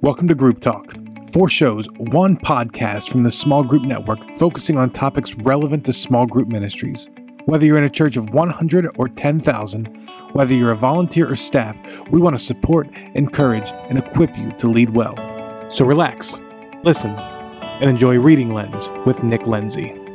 Welcome to Group Talk. Four shows, one podcast from the Small Group Network focusing on topics relevant to small group ministries. Whether you're in a church of 100 or 10,000, whether you're a volunteer or staff, we want to support, encourage, and equip you to lead well. So relax, listen, and enjoy Reading Lens with Nick Lindsay.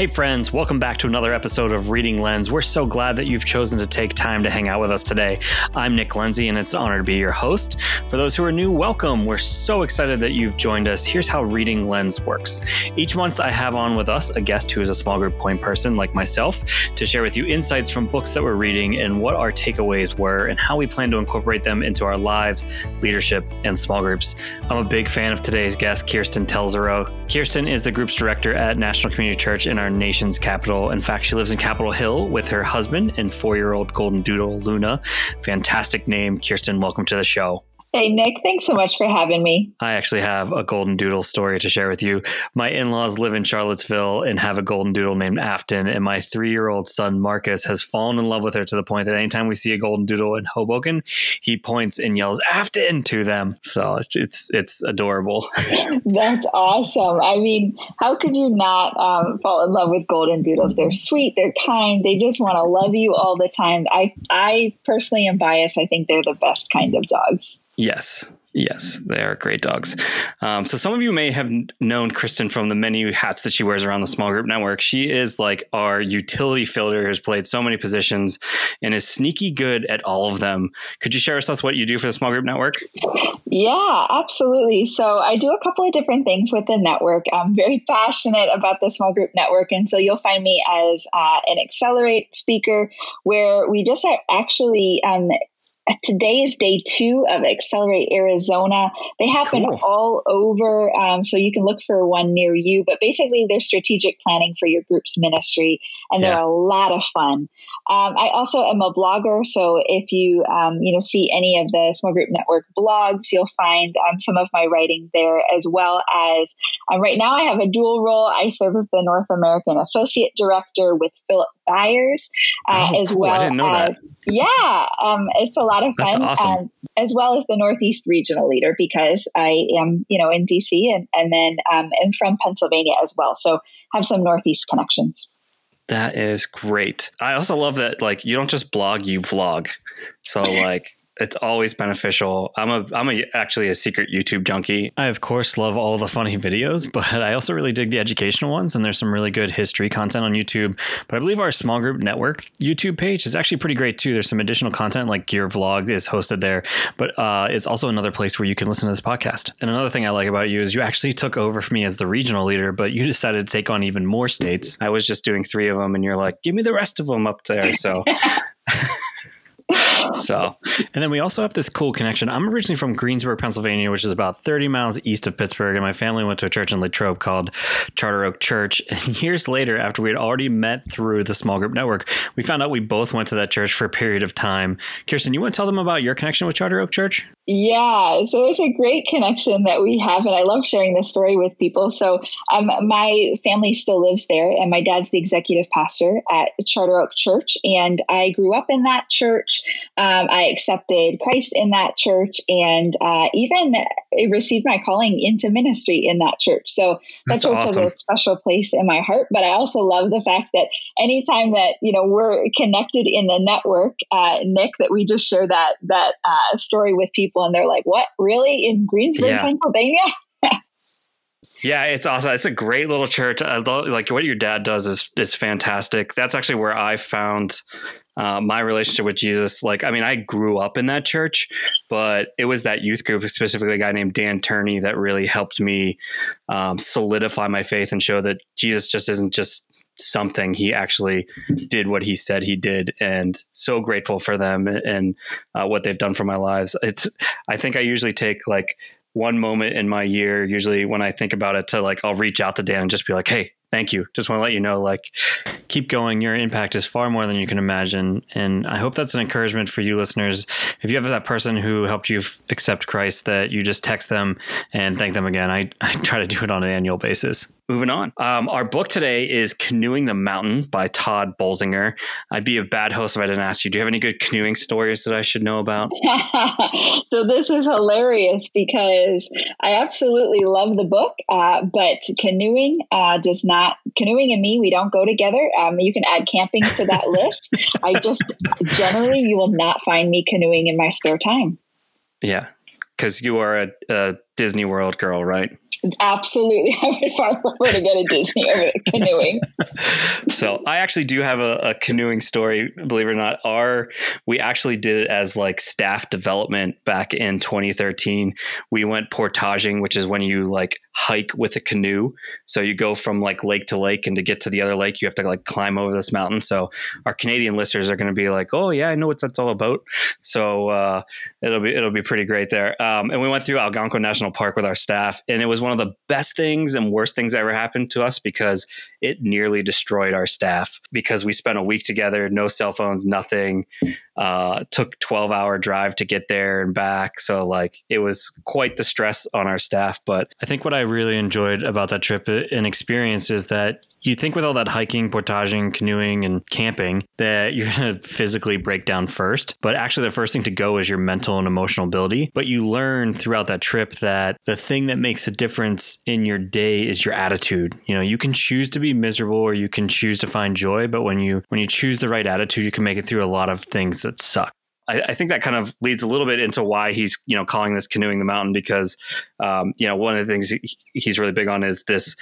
Hey, friends, welcome back to another episode of Reading Lens. We're so glad that you've chosen to take time to hang out with us today. I'm Nick Lindsay, and it's an honor to be your host. For those who are new, welcome. We're so excited that you've joined us. Here's how Reading Lens works each month, I have on with us a guest who is a small group point person like myself to share with you insights from books that we're reading and what our takeaways were and how we plan to incorporate them into our lives, leadership, and small groups. I'm a big fan of today's guest, Kirsten Telzero. Kirsten is the group's director at National Community Church in our nation's capital. In fact, she lives in Capitol Hill with her husband and four year old golden doodle, Luna. Fantastic name. Kirsten, welcome to the show. Hey, Nick, thanks so much for having me. I actually have a golden doodle story to share with you. My in laws live in Charlottesville and have a golden doodle named Afton, and my three year old son, Marcus, has fallen in love with her to the point that anytime we see a golden doodle in Hoboken, he points and yells Afton to them. So it's it's, it's adorable. That's awesome. I mean, how could you not um, fall in love with golden doodles? They're sweet, they're kind, they just want to love you all the time. I, I personally am biased. I think they're the best kind of dogs. Yes. Yes, they are great dogs. Um, so some of you may have known Kristen from the many hats that she wears around the small group network. She is like our utility fielder who's played so many positions and is sneaky good at all of them. Could you share with us what you do for the small group network? Yeah, absolutely. So I do a couple of different things with the network. I'm very passionate about the small group network, and so you'll find me as uh, an accelerate speaker, where we just actually um, today is day two of Accelerate Arizona. They happen cool. all over, um, so you can look for one near you. But basically, they're strategic planning for your group's ministry, and they're a lot of fun. Um, I also am a blogger, so if you um, you know see any of the Small Group Network blogs, you'll find um, some of my writing there, as well as um, right now I have a dual role. I serve as the North American Associate Director with Philip Byers, uh, oh, as cool. well as that. yeah, um, it's a lot of fun, awesome. um, as well as the Northeast Regional Leader because I am you know in DC and and then um, am from Pennsylvania as well, so have some Northeast connections. That is great. I also love that like you don't just blog, you vlog. So like it's always beneficial. I'm a I'm a actually a secret YouTube junkie. I of course love all the funny videos, but I also really dig the educational ones and there's some really good history content on YouTube. But I believe our small group network YouTube page is actually pretty great too. There's some additional content like your vlog is hosted there, but uh, it's also another place where you can listen to this podcast. And another thing I like about you is you actually took over for me as the regional leader, but you decided to take on even more states. I was just doing 3 of them and you're like, "Give me the rest of them up there." So so, and then we also have this cool connection. I'm originally from Greensburg, Pennsylvania, which is about 30 miles east of Pittsburgh, and my family went to a church in Latrobe called Charter Oak Church. And years later, after we had already met through the small group network, we found out we both went to that church for a period of time. Kirsten, you want to tell them about your connection with Charter Oak Church? Yeah, so it's a great connection that we have, and I love sharing this story with people. So, um, my family still lives there, and my dad's the executive pastor at Charter Oak Church, and I grew up in that church. Um, I accepted Christ in that church, and uh, even received my calling into ministry in that church. So that That's church awesome. has a special place in my heart. But I also love the fact that anytime that you know we're connected in the network, uh, Nick, that we just share that that uh, story with people and they're like, "What? Really in Greensburg, yeah. Pennsylvania?" Yeah, it's awesome. It's a great little church. I love, like what your dad does is is fantastic. That's actually where I found uh, my relationship with Jesus. Like, I mean, I grew up in that church, but it was that youth group, specifically a guy named Dan Turney, that really helped me um, solidify my faith and show that Jesus just isn't just something he actually did what he said he did and so grateful for them and uh, what they've done for my lives it's i think i usually take like one moment in my year usually when i think about it to like i'll reach out to dan and just be like hey thank you. Just want to let you know like keep going. Your impact is far more than you can imagine and i hope that's an encouragement for you listeners. If you have that person who helped you accept christ that you just text them and thank them again i, I try to do it on an annual basis moving on. Um, our book today is Canoeing the Mountain by Todd Bolsinger. I'd be a bad host if I didn't ask you, do you have any good canoeing stories that I should know about? so this is hilarious because I absolutely love the book, uh, but canoeing uh, does not, canoeing and me, we don't go together. Um, you can add camping to that list. I just, generally, you will not find me canoeing in my spare time. Yeah, because you are a, a Disney World girl, right? Absolutely. I would far prefer to go to Disney over canoeing. so I actually do have a, a, canoeing story, believe it or not. Our we actually did it as like staff development back in 2013. We went portaging, which is when you like hike with a canoe. So you go from like lake to lake, and to get to the other lake, you have to like climb over this mountain. So our Canadian listeners are going to be like, "Oh yeah, I know what that's all about." So uh, it'll be it'll be pretty great there. Um, and we went through Algonquin National Park with our staff, and it was one of the best things and worst things that ever happened to us because it nearly destroyed our staff because we spent a week together, no cell phones, nothing. Uh, took 12 hour drive to get there and back. So like it was quite the stress on our staff. But I think what I really enjoyed about that trip and experience is that you think with all that hiking, portaging, canoeing, and camping that you're going to physically break down first. But actually, the first thing to go is your mental and emotional ability. But you learn throughout that trip that the thing that makes a difference in your day is your attitude. You know, you can choose to be miserable or you can choose to find joy. But when you when you choose the right attitude, you can make it through a lot of things that suck. I, I, think that kind of leads a little bit into why he's you know calling this canoeing the mountain because um, you know one of the things he, he's really big on is this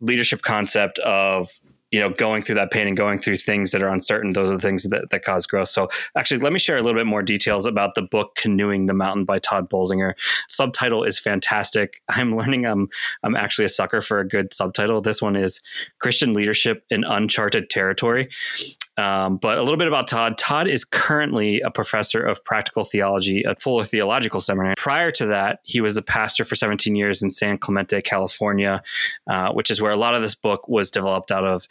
leadership concept of you know going through that pain and going through things that are uncertain. Those are the things that, that cause growth. So actually let me share a little bit more details about the book canoeing the mountain by todd bolsinger subtitle is fantastic. I'm learning i'm i'm actually a sucker for a good subtitle. This one is christian leadership in uncharted territory um, but a little bit about Todd. Todd is currently a professor of practical theology at Fuller Theological Seminary. Prior to that, he was a pastor for 17 years in San Clemente, California, uh, which is where a lot of this book was developed out of.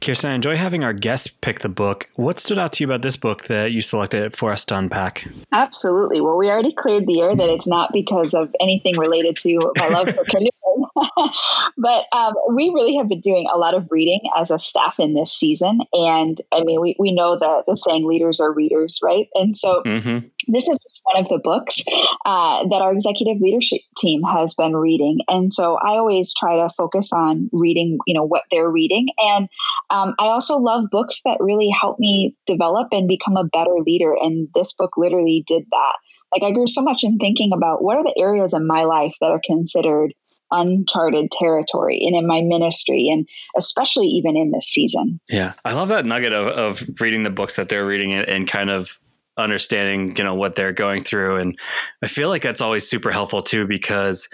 Kirsten, I enjoy having our guests pick the book. What stood out to you about this book that you selected for us to unpack? Absolutely. Well, we already cleared the air that it's not because of anything related to my love for canoeing, but um, we really have been doing a lot of reading as a staff in this season. And I mean, we, we know that the saying leaders are readers, right? And so mm-hmm. this is just one of the books uh, that our executive leadership team has been reading. And so I always try to focus on reading, you know, what they're reading. And um, I also love books that really help me develop and become a better leader. And this book literally did that. Like I grew so much in thinking about what are the areas in my life that are considered uncharted territory and in my ministry and especially even in this season. Yeah. I love that nugget of, of reading the books that they're reading and kind of understanding, you know, what they're going through. And I feel like that's always super helpful too, because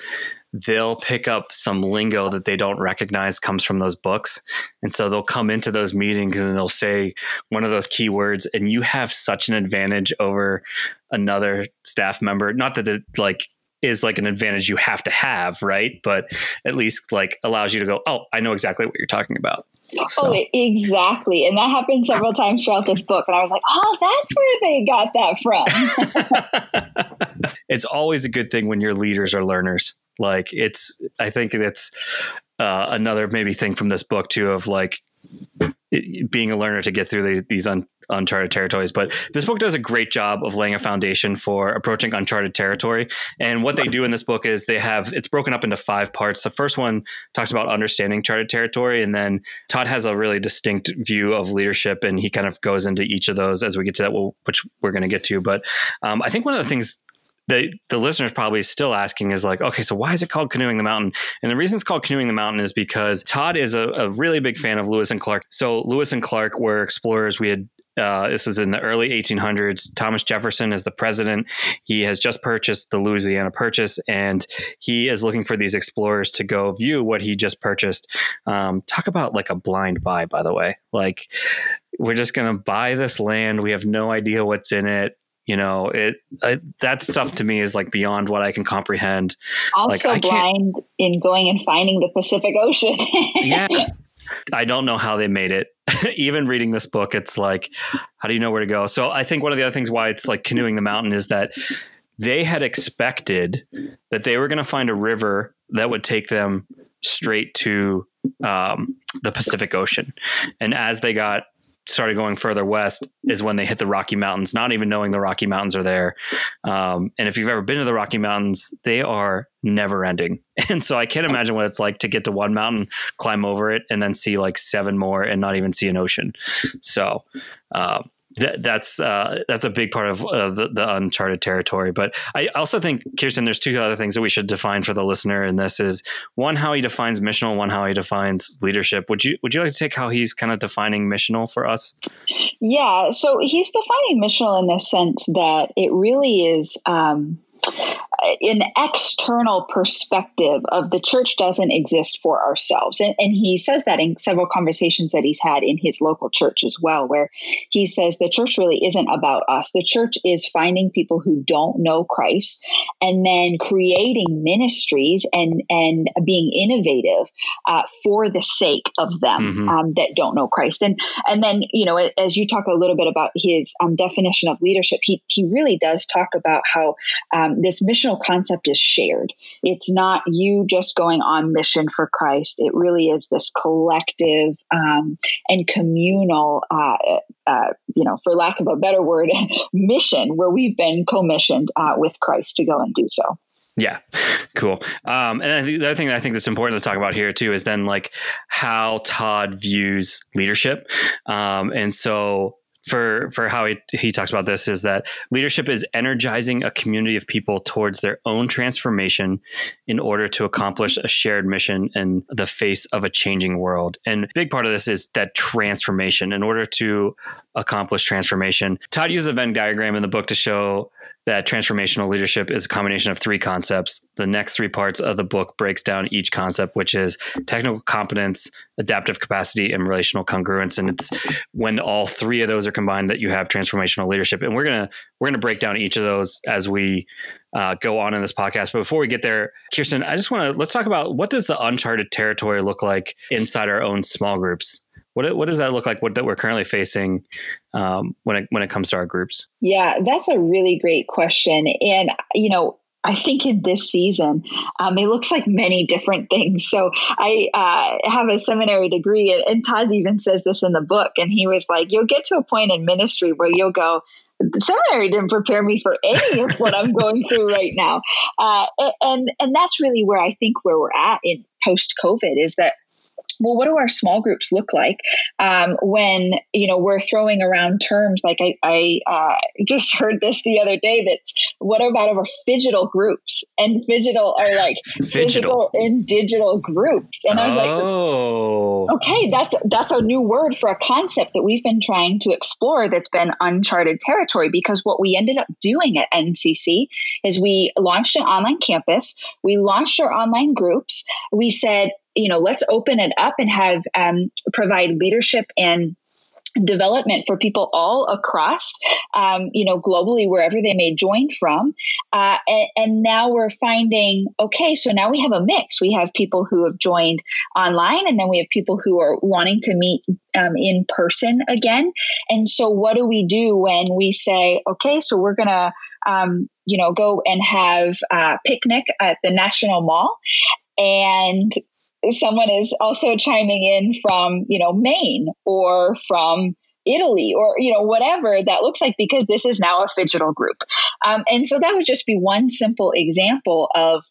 they'll pick up some lingo that they don't recognize comes from those books. And so they'll come into those meetings and they'll say one of those keywords and you have such an advantage over another staff member. Not that it like is like an advantage you have to have, right? But at least like allows you to go, oh, I know exactly what you're talking about. So. Oh, exactly. And that happened several times throughout this book. And I was like, oh, that's where they got that from. it's always a good thing when your leaders are learners. Like, it's, I think that's uh, another maybe thing from this book, too, of like, being a learner to get through these, these un, uncharted territories. But this book does a great job of laying a foundation for approaching uncharted territory. And what they do in this book is they have it's broken up into five parts. The first one talks about understanding charted territory, and then Todd has a really distinct view of leadership, and he kind of goes into each of those as we get to that, which we're going to get to. But um, I think one of the things the the listeners probably still asking is like, okay, so why is it called Canoeing the Mountain? And the reason it's called Canoeing the Mountain is because Todd is a, a really big fan of Lewis and Clark. So Lewis and Clark were explorers. We had uh, this is in the early 1800s. Thomas Jefferson is the president. He has just purchased the Louisiana Purchase, and he is looking for these explorers to go view what he just purchased. Um, talk about like a blind buy, by the way. Like, we're just going to buy this land. We have no idea what's in it you know it that stuff to me is like beyond what i can comprehend. Also like, blind in going and finding the pacific ocean. Yeah. I don't know how they made it. Even reading this book it's like how do you know where to go? So i think one of the other things why it's like canoeing the mountain is that they had expected that they were going to find a river that would take them straight to um, the Pacific Ocean, and as they got started going further west is when they hit the Rocky Mountains, not even knowing the Rocky Mountains are there. Um, and if you've ever been to the Rocky Mountains, they are never ending. And so I can't imagine what it's like to get to one mountain, climb over it, and then see like seven more and not even see an ocean. So, uh, that, that's uh, that's a big part of uh, the, the, uncharted territory. But I also think, Kirsten, there's two other things that we should define for the listener, and this is one how he defines missional, one how he defines leadership. Would you would you like to take how he's kind of defining missional for us? Yeah, so he's defining missional in the sense that it really is. Um, an external perspective of the church doesn't exist for ourselves. And, and, he says that in several conversations that he's had in his local church as well, where he says the church really isn't about us. The church is finding people who don't know Christ and then creating ministries and, and being innovative uh, for the sake of them mm-hmm. um, that don't know Christ. And, and then, you know, as you talk a little bit about his um, definition of leadership, he, he really does talk about how um, this missional concept is shared. It's not you just going on mission for Christ. It really is this collective um, and communal, uh, uh, you know, for lack of a better word, mission where we've been commissioned uh, with Christ to go and do so. Yeah, cool. Um, and I think the other thing that I think that's important to talk about here too is then like how Todd views leadership. Um, and so for for how he, he talks about this is that leadership is energizing a community of people towards their own transformation in order to accomplish a shared mission in the face of a changing world. And a big part of this is that transformation. In order to accomplish transformation todd uses a venn diagram in the book to show that transformational leadership is a combination of three concepts. The next three parts of the book breaks down each concept, which is technical competence, adaptive capacity, and relational congruence. And it's when all three of those are combined that you have transformational leadership. And we're gonna we're gonna break down each of those as we uh, go on in this podcast. But before we get there, Kirsten, I just want to let's talk about what does the uncharted territory look like inside our own small groups. What what does that look like? What that we're currently facing um, when it when it comes to our groups? Yeah, that's a really great question, and you know. I think in this season, um, it looks like many different things. So I uh, have a seminary degree, and, and Todd even says this in the book. And he was like, "You'll get to a point in ministry where you'll go, the seminary didn't prepare me for any of what I'm going through right now. Uh, and and that's really where I think where we're at in post COVID is that well, what do our small groups look like um, when you know we're throwing around terms like I, I uh, just heard this the other day. That what about our phygital groups and phygital are like phygital, and digital groups, and I was oh. like, okay, that's that's a new word for a concept that we've been trying to explore. That's been uncharted territory because what we ended up doing at NCC is we launched an online campus, we launched our online groups, we said you know, let's open it up and have um, provide leadership and development for people all across, um, you know, globally, wherever they may join from. Uh, and, and, now we're finding, okay, so now we have a mix. We have people who have joined online, and then we have people who are wanting to meet um, in person again. And so, what do we do when we say, okay, so we're going to, um, you know, go and have a picnic at the National Mall? And someone is also chiming in from, you know, Maine or from Italy or, you know, whatever that looks like because this is now a phygital group. Um, and so that would just be one simple example of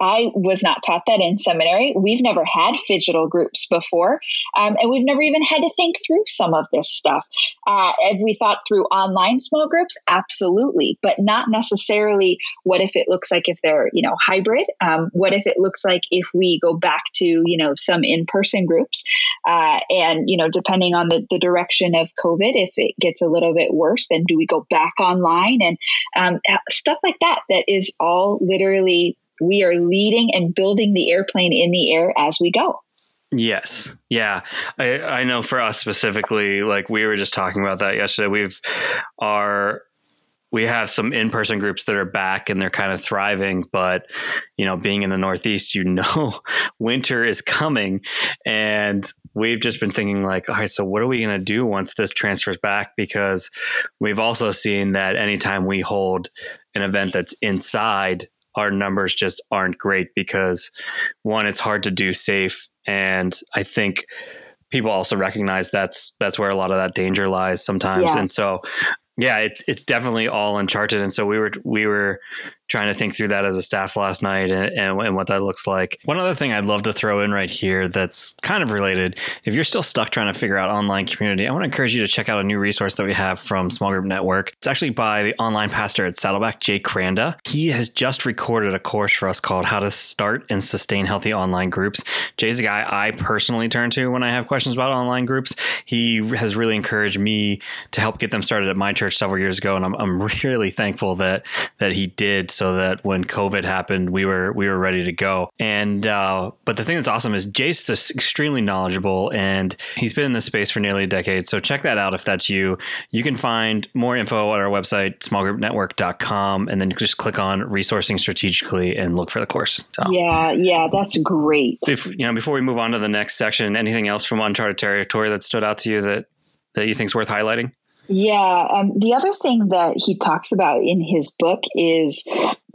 I was not taught that in seminary. We've never had phygital groups before, um, and we've never even had to think through some of this stuff. Uh, have we thought through online small groups? Absolutely, but not necessarily. What if it looks like if they're you know hybrid? Um, what if it looks like if we go back to you know some in-person groups, uh, and you know depending on the, the direction of COVID, if it gets a little bit worse, then do we go back online and um, stuff like that? That is all literally we are leading and building the airplane in the air as we go. Yes. Yeah. I, I know for us specifically, like we were just talking about that yesterday. We've our we have some in-person groups that are back and they're kind of thriving but you know being in the northeast you know winter is coming and we've just been thinking like all right so what are we going to do once this transfers back because we've also seen that anytime we hold an event that's inside our numbers just aren't great because one, it's hard to do safe, and I think people also recognize that's that's where a lot of that danger lies sometimes. Yeah. And so yeah, it, it's definitely all uncharted, and so we were we were trying to think through that as a staff last night and, and, and, what that looks like. One other thing I'd love to throw in right here that's kind of related. If you're still stuck trying to figure out online community, I want to encourage you to check out a new resource that we have from Small Group Network. It's actually by the online pastor at Saddleback, Jay Kranda. He has just recorded a course for us called How to Start and Sustain Healthy Online Groups. Jay's a guy I personally turn to when I have questions about online groups. He has really encouraged me to help get them started at my church several years ago, and I'm, I'm really thankful that that he did so that when COVID happened, we were we were ready to go. And uh, but the thing that's awesome is Jace is extremely knowledgeable, and he's been in this space for nearly a decade. So check that out if that's you. You can find more info at our website smallgroupnetwork.com, and then just click on resourcing strategically and look for the course. So, yeah, yeah, that's great. If you know, before we move on to the next section, anything else from uncharted territory that stood out to you that that you think is worth highlighting? Yeah. Um, the other thing that he talks about in his book is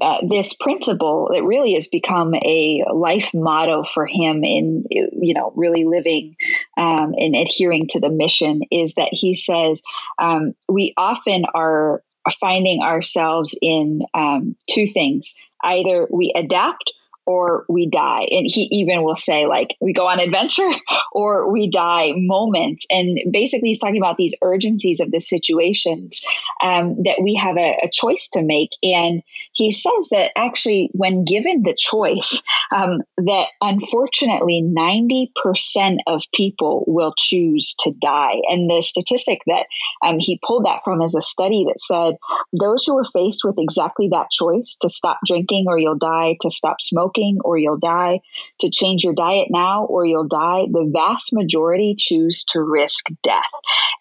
uh, this principle that really has become a life motto for him in, you know, really living um, and adhering to the mission is that he says um, we often are finding ourselves in um, two things either we adapt or we die. And he even will say, like, we go on adventure or we die moments. And basically, he's talking about these urgencies of the situations um, that we have a, a, choice to make. And he says that actually, when given the choice, um, that unfortunately 90% of people will choose to die. And the statistic that um, he pulled that from is a study that said those who are faced with exactly that choice to stop drinking or you'll die, to stop smoking, smoking or you'll die, to change your diet now or you'll die, the vast majority choose to risk death.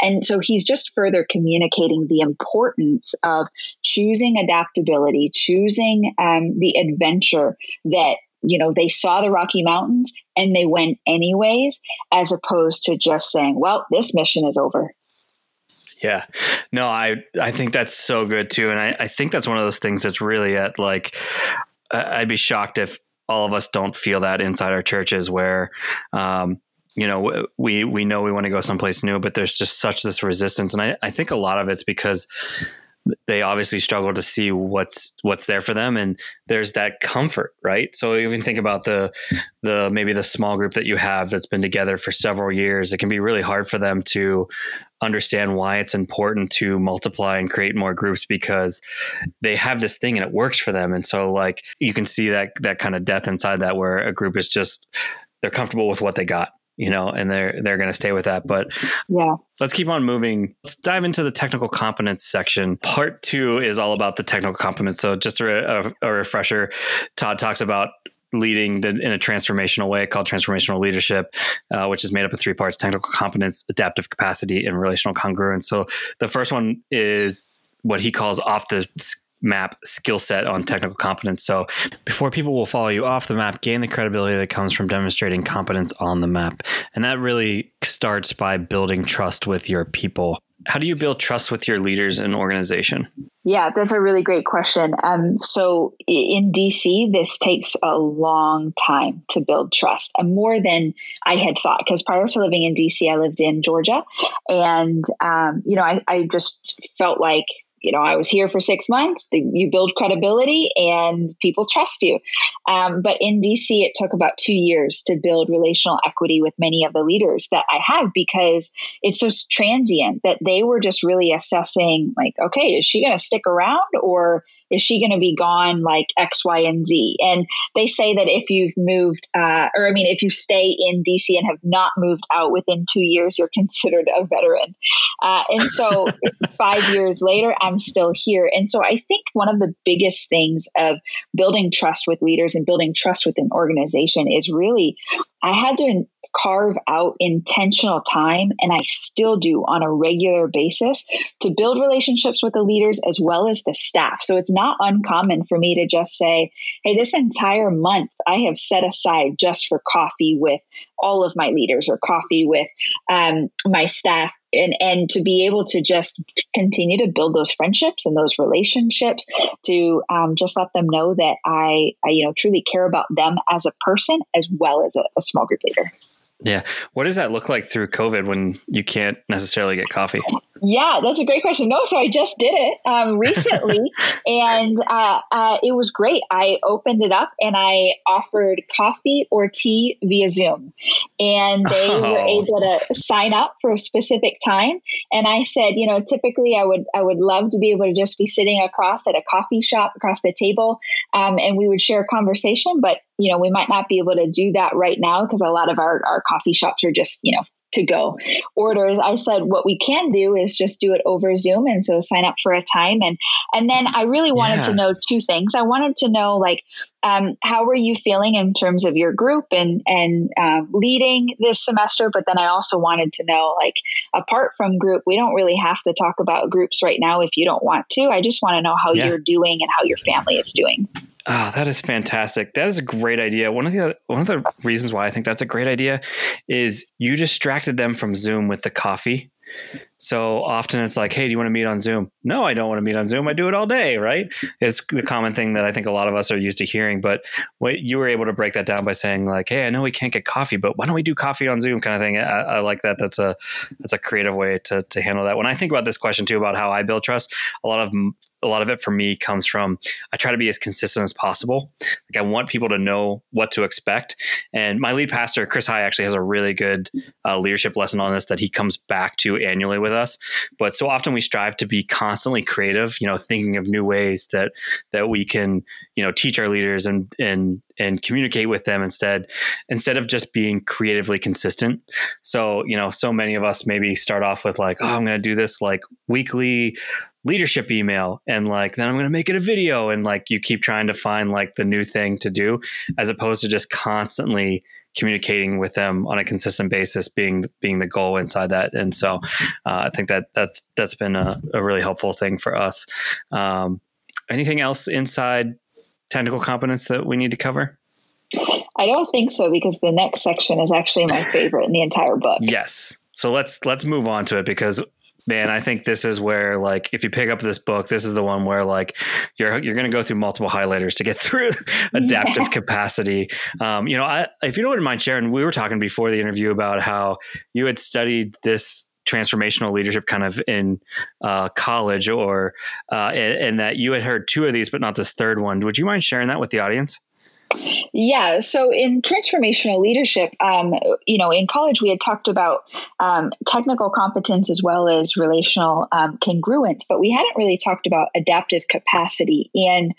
And so he's just further communicating the importance of choosing adaptability, choosing um, the adventure that you know they saw the rocky mountains and they went anyways as opposed to just saying well this mission is over. Yeah. No i i think that's so good too. And i, I think that's one of those things that's really at like I'd be shocked if all of us don't feel that inside our churches where um, you know we we know we want to go someplace new but there's just such this resistance. And I, I think a lot of it's because they obviously struggle to see what's what's there for them. And there's that comfort right? So even think about the the maybe the small group that you have that's been together for several years. It can be really hard for them to understand why it's important to multiply and create more groups because they have this thing and it works for them. And so like you can see that that kind of death inside that where a group is just they're comfortable with what they got you know, and they're they're going to stay with that. But yeah, let's keep on moving. Let's dive into the technical competence section. Part two is all about the technical competence. So just a, a, a refresher, Todd talks about leading the, in a transformational way called transformational leadership, uh, which is made up of three parts: technical competence, adaptive capacity, and relational congruence. So the first one is what he calls off the map skill set on technical competence. So before people will follow you off the map, gain the credibility that comes from demonstrating competence on the map. And that really starts by building trust with your people. How do you build trust with your leaders and organization? Yeah, that's a really great question. Um, so in DC, this takes a long time to build trust, and more than I had thought. Because prior to living in DC, I lived in Georgia, and um, you know, I, I just felt like you know, I was here for six months. You build credibility and people trust you. Um, but in DC, it took about two years to build relational equity with many of the leaders that I have because it's so transient that they were just really assessing, like, okay, is she going to stick around or is she going to be gone like X, Y, and Z? And they say that if you've moved, uh, or I mean, if you stay in DC and have not moved out within two years, you're considered a veteran. Uh, and so five years later, I'm still here. And so I think one of the biggest things of building trust with leaders and building trust with an organization is really I had to carve out intentional time, and I still do on a regular basis to build relationships with the leaders as well as the staff. So it's not uncommon for me to just say, hey, this entire month I have set aside just for coffee with all of my leaders or coffee with um, my staff and and to be able to just continue to build those friendships and those relationships to um, just let them know that I, I you know truly care about them as a person as well as a, a small group leader. Yeah. What does that look like through COVID when you can't necessarily get coffee? Yeah, that's a great question. No, so I just did it um, recently, and uh, uh, it was great. I opened it up and I offered coffee or tea via Zoom, and they oh. were able to sign up for a specific time. And I said, you know, typically I would I would love to be able to just be sitting across at a coffee shop across the table, um, and we would share a conversation. But you know, we might not be able to do that right now because a lot of our, our coffee shops are just, you know, to go orders. I said what we can do is just do it over zoom and so sign up for a time. And and then i really wanted yeah. to know two things. I wanted to know like um, how were you feeling in terms of your group and and uh, leading this semester? But then i also wanted to know like apart from group we don't really have to talk about groups right now if you don't want to. I just want to know how yeah. you're doing and how your family is doing Oh, that is fantastic. That is a great idea. One of the one of the reasons why I think that's a great idea is you distracted them from Zoom with the coffee. So often it's like, hey, do you want to meet on Zoom? No, I don't want to meet on Zoom. I do it all day, right? It's the common thing that I think a lot of us are used to hearing. But what you were able to break that down by saying, like, hey, I know we can't get coffee, but why don't we do coffee on Zoom kind of thing? I, I like that. That's a that's a creative way to to handle that. When I think about this question too about how I build trust, a lot of a lot of it for me comes from I try to be as consistent as possible. Like I want people to know what to expect. And my lead pastor, Chris High, actually has a really good uh, leadership lesson on this that he comes back to annually with us. But so often we strive to be constantly creative, you know, thinking of new ways that that we can, you know, teach our leaders and and and communicate with them instead instead of just being creatively consistent so you know so many of us maybe start off with like oh i'm going to do this like weekly leadership email and like then I'm going to make it a video and like you keep trying to find like the new thing to do as opposed to just constantly communicating with them on a consistent basis being being the goal inside that and so uh, I think that that's that's been a, a really helpful thing for us um, anything else inside technical competence that we need to cover I don't think so because the next section is actually my favorite in the entire book. Yes. So let's let's move on to it because man i think this is where like if you pick up this book this is the one where like you're you're going to go through multiple highlighters to get through adaptive yeah. capacity. Um, you know I, if you don't mind sharing we were talking before the interview about how you had studied this transformational leadership kind of in uh, college or uh, and, and that you had heard two of these but not this third one. Would you mind sharing that with the audience yeah. So in transformational leadership, um, you know, in college we had talked about um, technical competence as well as relational um, congruence, but we hadn't really talked about adaptive capacity. And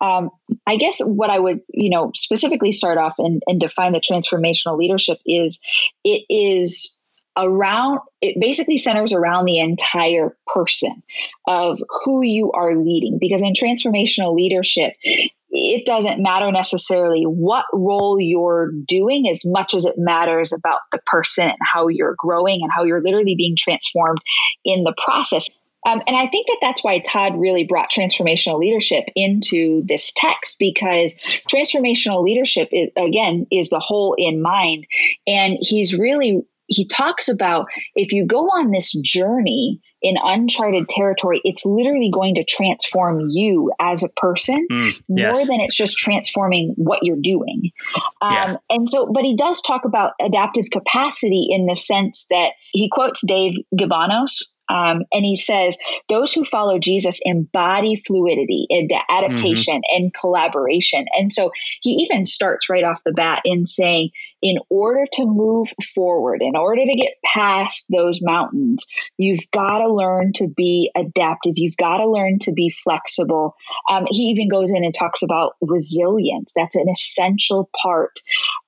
um, I guess what I would, you know, specifically start off and, and define the transformational leadership is it is around it basically centers around the entire person of who you are leading because in transformational leadership it doesn't matter necessarily what role you're doing as much as it matters about the person and how you're growing and how you're literally being transformed in the process. Um, and I think that that's why Todd really brought transformational leadership into this text because transformational leadership is, again, is the whole in mind. And he's really he talks about if you go on this journey in uncharted territory, it's literally going to transform you as a person mm, yes. more than it's just transforming what you're doing. Um, yeah. And so, but he does talk about adaptive capacity in the sense that he quotes Dave Gibbons, um, and he says, those who follow Jesus embody fluidity and adaptation mm-hmm. and collaboration. And so he even starts right off the bat in saying, in order to move forward, in order to get past those mountains, you've got to learn to be adaptive. You've got to learn to be flexible. Um, he even goes in and talks about resilience. That's an essential part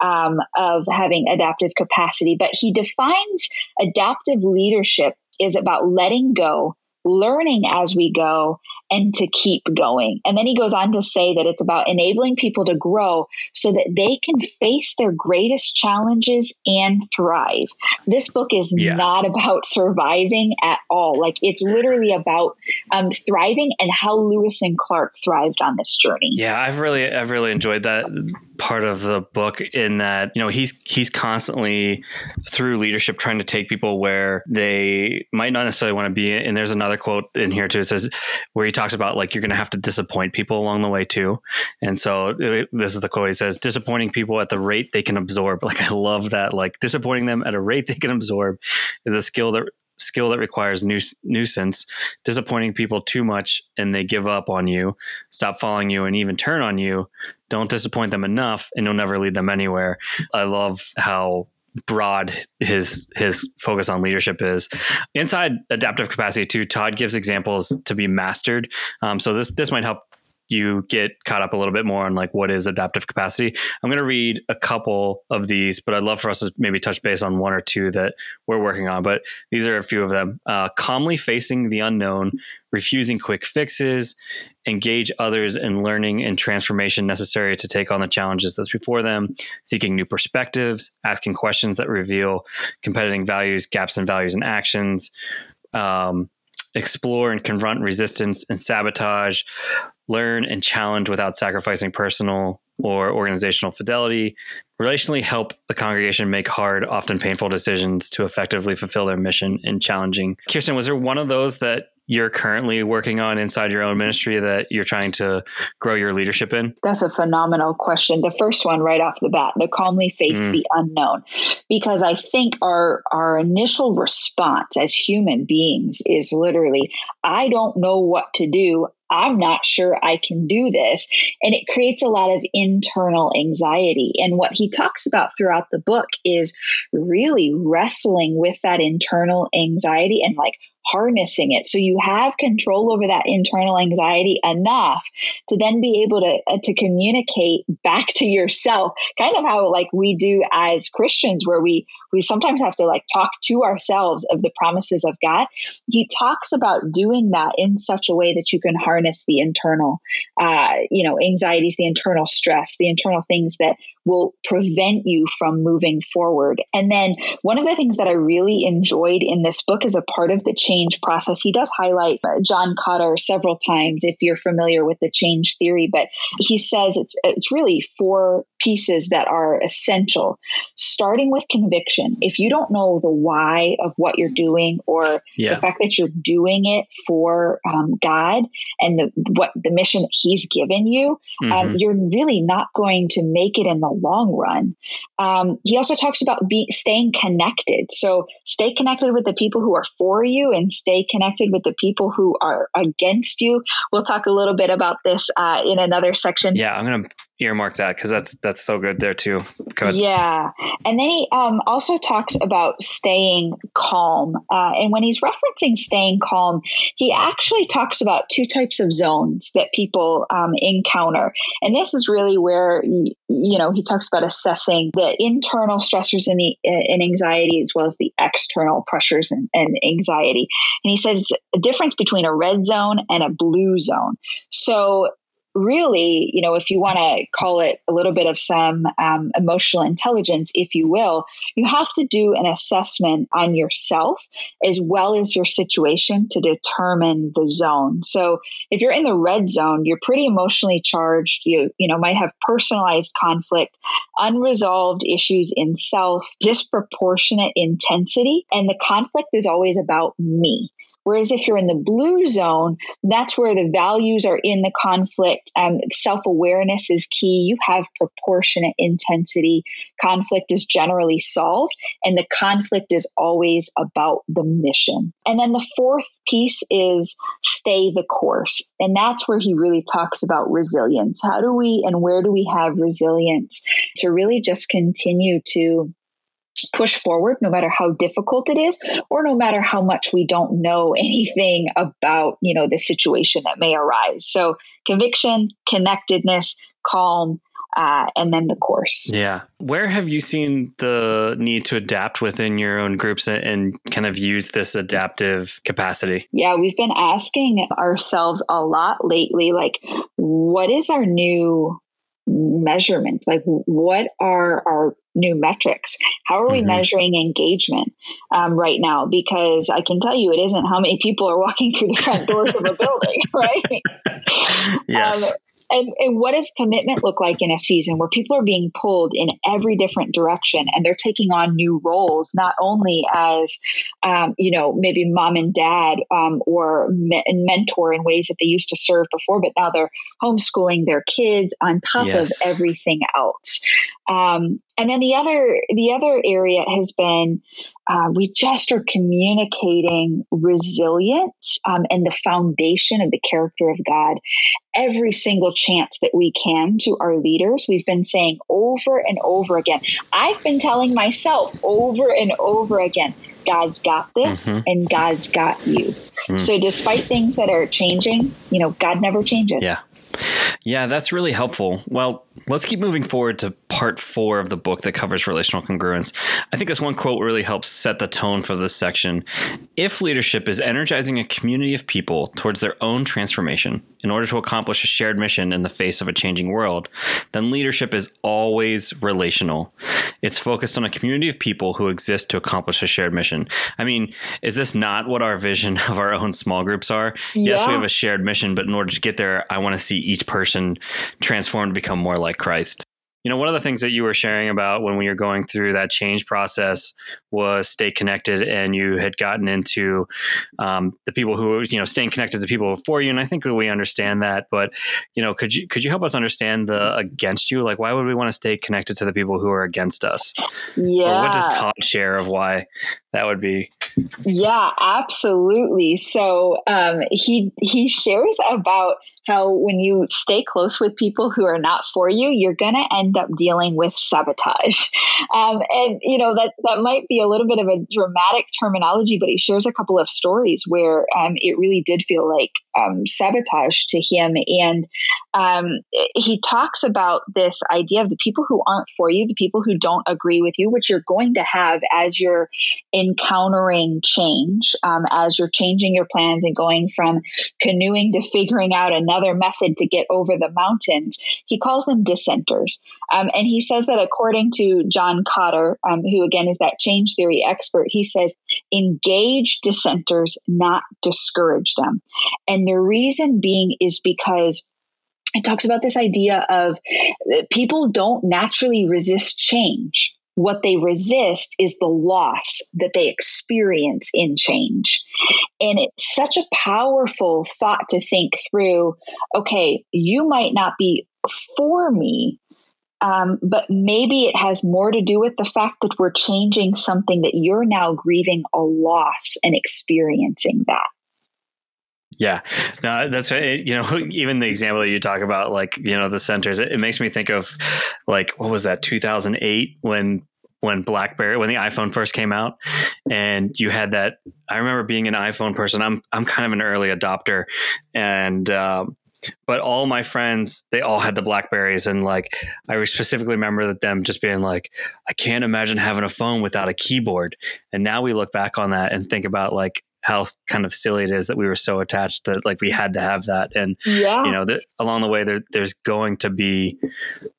um, of having adaptive capacity. But he defines adaptive leadership is about letting go, learning as we go, and to keep going. And then he goes on to say that it's about enabling people to grow so that they can face their greatest challenges and thrive. This book is yeah. not about surviving at all. Like it's literally about um, thriving and how Lewis and Clark thrived on this journey. Yeah, I've really, I've really enjoyed that part of the book in that you know he's he's constantly through leadership trying to take people where they might not necessarily want to be. And there's another quote in here too it says where he talks about like you're going to have to disappoint people along the way too. And so this is the quote he says disappointing people at the rate they can absorb. Like i love that like disappointing them at a rate they can absorb is a skill that skill that requires nuisance, disappointing people too much and they give up on you, stop following you, and even turn on you. Don't disappoint them enough, and you'll never lead them anywhere. I love how broad his his focus on leadership is inside adaptive capacity too todd gives examples to be mastered um, so this this might help you get caught up a little bit more on like what is adaptive capacity. I'm going to read a couple of these, but I'd love for us to maybe touch base on one or two that we're working on. But these are a few of them. Uh, calmly facing the unknown, refusing quick fixes, engage others in learning and transformation necessary to take on the challenges that's before them, seeking new perspectives, asking questions that reveal competing values, gaps in values and actions. Um, explore and confront resistance and sabotage, learn and challenge without sacrificing personal or organizational fidelity, relationally help the congregation make hard, often painful decisions to effectively fulfill their mission in challenging. Kirsten, was there one of those that you're currently working on inside your own ministry that you're trying to grow your leadership in? That's a phenomenal question. The first one right off the bat, the calmly face mm. the unknown. Because I think our our initial response as human beings is literally, I don't know what to do. I'm not sure I can do this. And it creates a lot of internal anxiety. And what he talks about throughout the book is really wrestling with that internal anxiety and like harnessing it. So you have control over that internal anxiety enough to then be able to uh, to communicate back to yourself kind of how like we do as Christians where we we sometimes have to like talk to ourselves of the promises of God. He talks about doing that in such a way that you can harness the internal uh, you know anxieties the internal stress the internal things that will prevent you from moving forward. And then one of the things that I really enjoyed in this book as a part of the change process. He does highlight uh, John Kotter several times if you're familiar with the change theory, but he says it's it's really four pieces that are essential. Starting with conviction. If you don't know the why of what you're doing or yeah. the fact that you're doing it for um, God and the what the mission that He's given you, um, mm-hmm. um, you're really not going to make it in the long run. Um, he also talks about being staying connected. So stay connected with the people who are for you and and stay connected with the people who are against you. We'll talk a little bit about this uh, in another section. Yeah, I'm going to earmark that because that's that's so good there too. Yeah, and then he um, also talks about staying calm. Uh, and when he's referencing staying calm, he actually talks about two types of zones that people um, encounter. And this is really where you, know he talks about assessing the internal stressors and the and anxiety as well as the external pressures and, and anxiety. And he says a difference between a red zone and a blue zone. So really, you know, if you want to call it a little bit of some um, emotional intelligence, if you will, you have to do an assessment on yourself as well as your situation to determine the zone. So if you're in the red zone, you're pretty emotionally charged. You, you know, might have personalized conflict, unresolved issues in self, disproportionate intensity, and the conflict is always about me. Whereas if you're in the blue zone, that's where the values are in the conflict. Um, Self awareness is key. You have proportionate intensity. Conflict is generally solved, and the conflict is always about the mission. And then the fourth piece is stay the course. And that's where he really talks about resilience. How do we and where do we have resilience to really just continue to push forward no matter how difficult it is or no matter how much we don't know anything about you know the situation that may arise so conviction connectedness calm uh, and then the course. Yeah. Where have you seen the need to adapt within your own groups and kind of use this adaptive capacity? Yeah, we've been asking ourselves a lot lately like, what is our new measurement? Like, what are our new metrics? How are we mm-hmm. measuring engagement um, right now? Because I can tell you, it isn't how many people are walking through the front doors of a building, right? Yes. Um, and, and what does commitment look like in a season where people are being pulled in every different direction and they're taking on new roles, not only as, um, you know, maybe mom and dad um, or me- mentor in ways that they used to serve before, but now they're homeschooling their kids on top yes. of everything else. Um, and then the other the other area has been uh, we just are communicating resilience um, and the foundation of the character of God every single chance that we can to our leaders. We've been saying over and over again. I've been telling myself over and over again. God's got this mm-hmm. and God's got you. Mm. So despite things that are changing, you know, God never changes. Yeah. Yeah, that's really helpful. Well, let's keep moving forward to part four of the book that covers relational congruence. I think this one quote really helps set the tone for this section. If leadership is energizing a community of people towards their own transformation in order to accomplish a shared mission in the face of a changing world, then leadership is always relational. It's focused on a community of people who exist to accomplish a shared mission. I mean, is this not what our vision of our own small groups are? Yeah. Yes, we have a shared mission, but in order to get there, I want to see each person transformed to become more like Christ. You know, one of the things that you were sharing about when we were going through that change process was stay connected, and you had gotten into um, the people who, you know, staying connected to people before you. And I think we understand that, but you know, could you could you help us understand the against you? Like, why would we want to stay connected to the people who are against us? Yeah. Or what does Todd share of why that would be? Yeah, absolutely. So um, he he shares about how when you stay close with people who are not for you, you're going to end up dealing with sabotage. Um, and, you know, that, that might be a little bit of a dramatic terminology, but he shares a couple of stories where um, it really did feel like um, sabotage to him. And um, he talks about this idea of the people who aren't for you, the people who don't agree with you, which you're going to have as you're encountering change, um, as you're changing your plans and going from canoeing to figuring out another another method to get over the mountains. He calls them dissenters. Um, and he says that according to John Kotter, um, who again is that change theory expert, he says, engage dissenters, not discourage them. And the reason being is because it talks about this idea of people don't naturally resist change what they resist is the loss that they experience in change. And it's such a powerful thought to think through okay, you might not be for me, um, but maybe it has more to do with the fact that we're changing something that you're now grieving a loss and experiencing that. Yeah, no, that's you know even the example that you talk about, like you know dissenters, it, it makes me think of like what was that 2008 when when BlackBerry when the iPhone first came out, and you had that. I remember being an iPhone person. I'm I'm kind of an early adopter, and um, but all my friends they all had the blackberries and like i specifically remember them just being like i can't imagine having a phone without a keyboard and now we look back on that and think about like how kind of silly it is that we were so attached that like we had to have that and yeah. you know that along the way there, there's going to be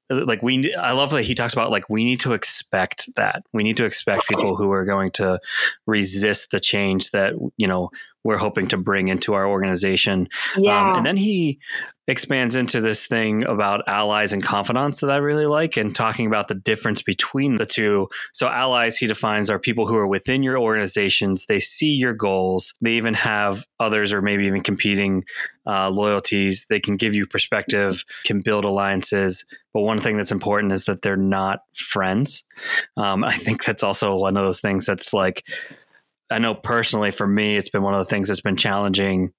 like we i love that he talks about like we need to expect that we need to expect people who are going to resist the change that you know we're hoping to bring into our organization. Yeah. Um, and then he expands into this thing about allies and confidants that I really like and talking about the difference between the two. So, allies, he defines, are people who are within your organizations. They see your goals. They even have others or maybe even competing uh, loyalties. They can give you perspective, can build alliances. But one thing that's important is that they're not friends. Um, I think that's also one of those things that's like, I know personally for me, it's been one of the things that's been challenging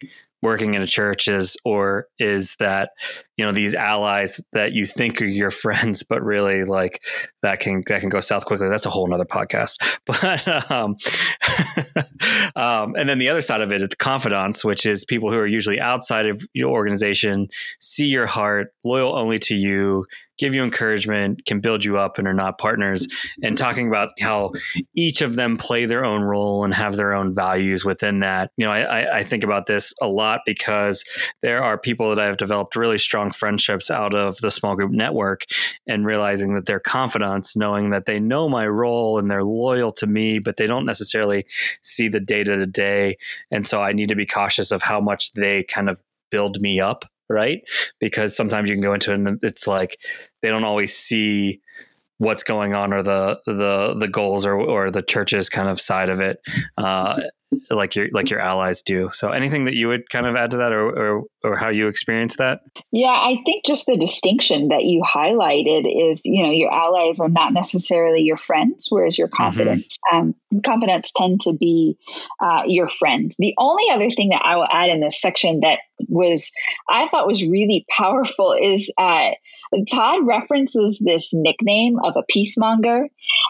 working in a church is or is that you know these allies that you think are your friends but really like that can that can go south quickly. That's a whole nother podcast. But um, um, and then the other side of it, is confidants which is people who are usually outside of your organization see your heart loyal only to you give you encouragement, can build you up, and are not partners. And talking about how each of them play their own role and have their own values within that. You know, I, I think about this a lot because there are people that I've developed really strong friendships out of the small group network and realizing that they're confidants, knowing that they know my role and they're loyal to me, but they don't necessarily see the day to day. And so I need to be cautious of how much they kind of build me up right? Because sometimes you can go into it and it's like they don't always see what's going on or the the the goals or or the church's kind of side of it uh, like your like your allies do. So anything that you would kind of add to that or or, or how you experience that yeah i think just the distinction that you highlighted is you know your allies are not necessarily your friends whereas your confidants mm-hmm. um, confidants tend to be uh, your friends the only other thing that i will add in this section that was i thought was really powerful is uh, Todd references this nickname of a peacemonger.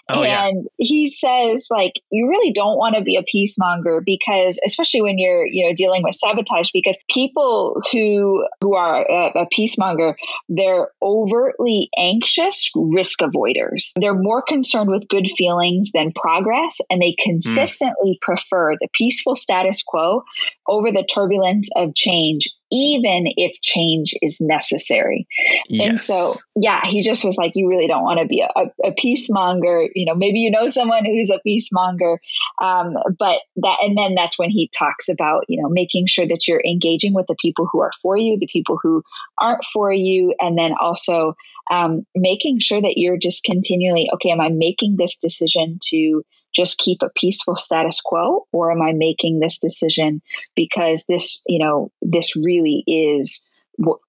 Oh, and yeah. he says, like, you really don't want to be a peacemonger because, especially when you're, you know, dealing with sabotage, because people who who are a, a peacemonger, they're overtly anxious risk avoiders. They're more concerned with good feelings than progress, and they consistently mm. prefer the peaceful status quo over the turbulence of change even if change is necessary. Yes. And so, yeah, he just was like, you really don't want to be a, a, peacemonger. You know, maybe you know someone who's a peacemonger. Um, but that, and then that's when he talks about, you know, making sure that you're engaging with the people who are for you, the people who aren't for you, and then also um, making sure that you're just continually, okay, am I making this decision to just keep a peaceful status quo or am I making this decision because this, you know, this really is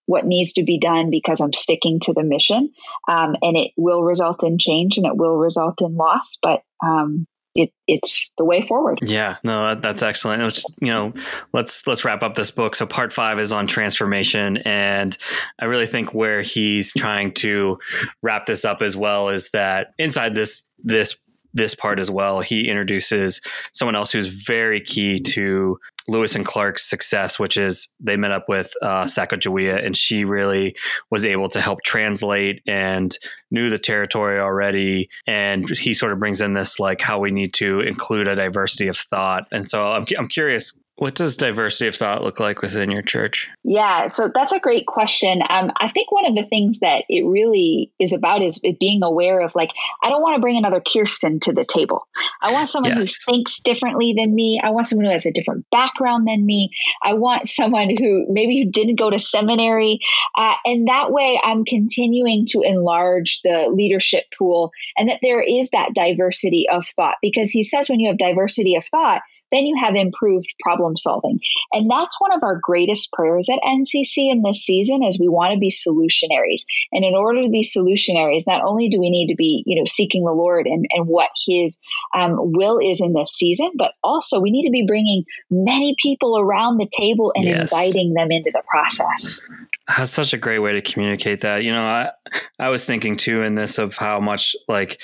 what needs to be done because I'm sticking to the mission. Um, and it will result in change and it will result in loss, but, um, it, it's the way forward. Yeah, no, that, that's excellent. Just, you know, let's let's wrap up this book. So part five is on transformation, and I really think where he's trying to wrap this up as well is that inside this this this part as well, he introduces someone else who's very key to Lewis and Clark's success, which is they met up with uh, Sacagawea, and she really was able to help translate and knew the territory already. And he sort of brings in this like how we need to include a diversity of thought. And so I'm I'm curious, what does diversity of thought look like within your church? Yeah, so that's a great question. Um, I think one of the things that it really is about is being aware of like, I don't want to bring another Kirsten to the table. I want someone yes. who thinks differently than me. I want someone who has a different background than me. I want someone who maybe who didn't go to seminary. Uh, and that way I'm continuing to enlarge the leadership pool and that there is that diversity of thought because he says when you have diversity of thought, then you have improved problem solving. And that's one of our greatest prayers at NCC in this season is we want to be solutionaries. And in order to be solutionaries, not only do we need to be, you know, seeking the Lord and, and what his um, will is in this season, but also we need to be bringing many people around the table and yes. inviting them into the process. That's such a great way to communicate that. You know, I I was thinking too in this of how much like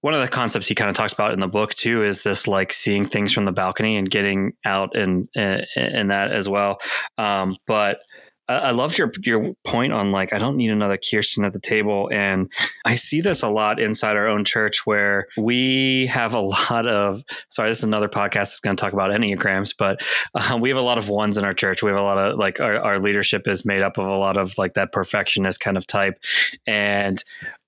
one of the concepts he kind of talks about in the book too is this like seeing things from the balcony and getting out and in that as well. Um, but I loved your your point on like I don't need another Kirsten at the table, and I see this a lot inside our own church where we have a lot of. Sorry, this is another podcast that's going to talk about enneagrams, but uh, we have a lot of ones in our church. We have a lot of like our, our leadership is made up of a lot of like that perfectionist kind of type, and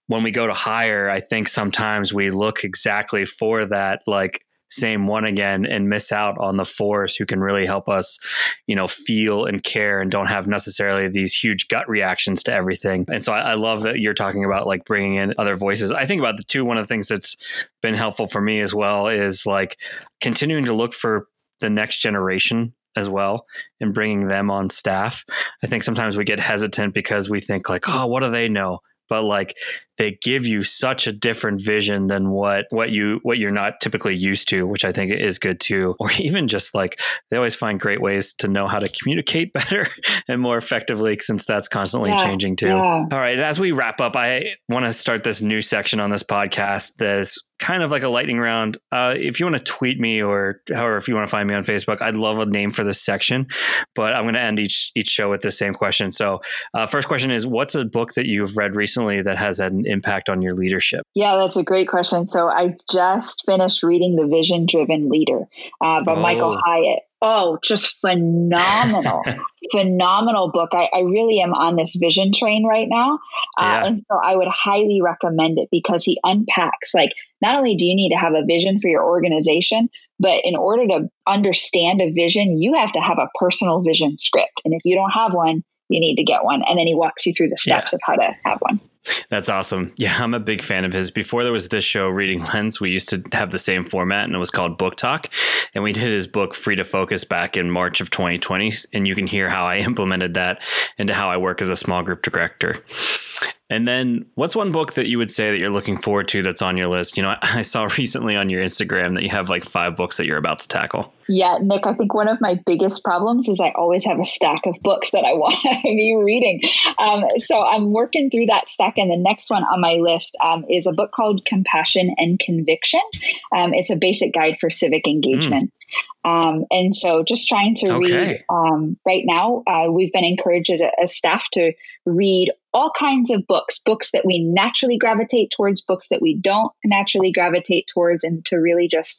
when we go to hire, I think sometimes we look exactly for that, like same one again and miss out on the force who can really help us, you know, feel and care and don't have necessarily these huge gut reactions to everything. And so I, I, love that you're talking about like bringing in other voices. I think about the two, one of the things that's been helpful for me as well is like continuing to look for the next generation as well and bringing them on staff. I think sometimes we get hesitant because we think like, oh, what do they know? but like they give you such a different vision than what what you what you're not typically used to which i think is good too or even just like they always find great ways to know how to communicate better and more effectively since that's constantly yeah, changing too yeah. all right as we wrap up i want to start this new section on this podcast that is kind of like a lightning round. Uh, if you want to tweet me or however, if you want to find me on Facebook, I'd love a name for this section. But I'm going to end each each show with the same question. So, uh, first question is, what's a book that you've read recently that has had an impact on your leadership? Yeah, that's a great question. So, I just finished reading The Vision Driven Leader uh, by oh. Michael Hyatt. Oh, just phenomenal, phenomenal book. I, I, really am on this vision train right now. Uh, yeah. And so I would highly recommend it because he unpacks like, not only do you need to have a vision for your organization, but in order to understand a vision, you have to have a personal vision script. And if you don't have one, you need to get one. And then he walks you through the steps yeah. of how to have one. That's awesome. Yeah, I'm a big fan of his. Before there was this show, Reading Lens, we used to have the same format and it was called Book Talk. And we did his book, Free to Focus, back in March of 2020. And you can hear how I implemented that into how I work as a small group director. And then, what's one book that you would say that you're looking forward to that's on your list? You know, I saw recently on your Instagram that you have like five books that you're about to tackle. Yeah, Nick, I think one of my biggest problems is I always have a stack of books that I want to be reading. Um, so I'm working through that stack. And the next one on my list um, is a book called Compassion and Conviction. Um, it's a basic guide for civic engagement. Mm. Um, and so just trying to okay. read um, right now, uh, we've been encouraged as a, as staff to read all kinds of books, books that we naturally gravitate towards, books that we don't naturally gravitate towards, and to really just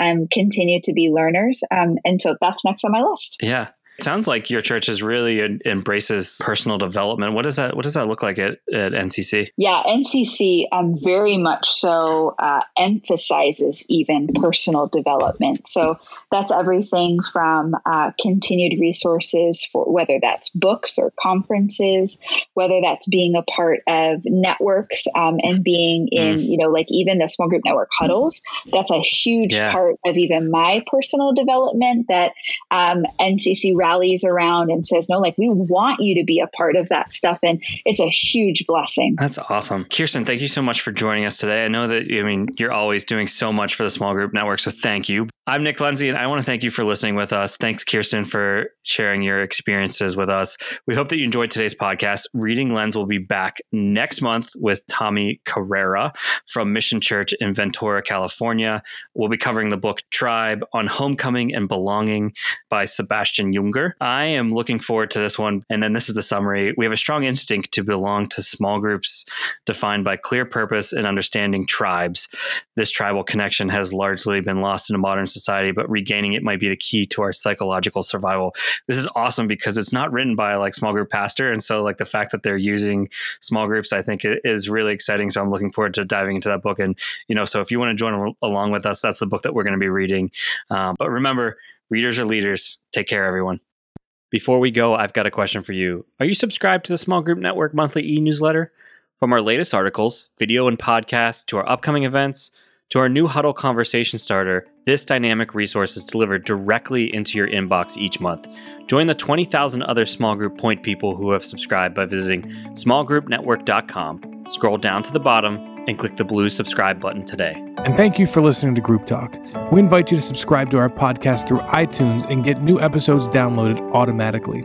um, continue to be learners. Um, and so that's next on my list. Yeah. It sounds like your church is really embraces personal development. What does that What does that look like at, at NCC? Yeah, NCC um, very much so uh, emphasizes even personal development. So that's everything from uh, continued resources for whether that's books or conferences, whether that's being a part of networks um, and being in mm. you know like even the small group network huddles. That's a huge yeah. part of even my personal development that um, NCC rallies around and says, no, like we want you to be a part of that stuff. And it's a huge blessing. That's awesome. Kirsten, thank you so much for joining us today. I know that, I mean, you're always doing so much for the small group network. So thank you. I'm Nick Lindsay, and I want to thank you for listening with us. Thanks, Kirsten, for sharing your experiences with us. We hope that you enjoyed today's podcast. Reading Lens will be back next month with Tommy Carrera from Mission Church in Ventura, California. We'll be covering the book Tribe on Homecoming and Belonging by Sebastian Junger. I am looking forward to this one. And then this is the summary. We have a strong instinct to belong to small groups defined by clear purpose and understanding tribes. This tribal connection has largely been lost in a modern society, but regaining it might be the key to our psychological survival. This is awesome because it's not written by like small group pastor. And so like the fact that they're using small groups, I think is really exciting. So I'm looking forward to diving into that book. And, you know, so if you want to join along with us, that's the book that we're going to be reading. Um, but remember, readers are leaders. Take care, everyone. Before we go, I've got a question for you. Are you subscribed to the Small Group Network monthly e newsletter? From our latest articles, video and podcasts, to our upcoming events, to our new Huddle conversation starter, this dynamic resource is delivered directly into your inbox each month. Join the 20,000 other small group point people who have subscribed by visiting smallgroupnetwork.com. Scroll down to the bottom and click the blue subscribe button today. And thank you for listening to Group Talk. We invite you to subscribe to our podcast through iTunes and get new episodes downloaded automatically.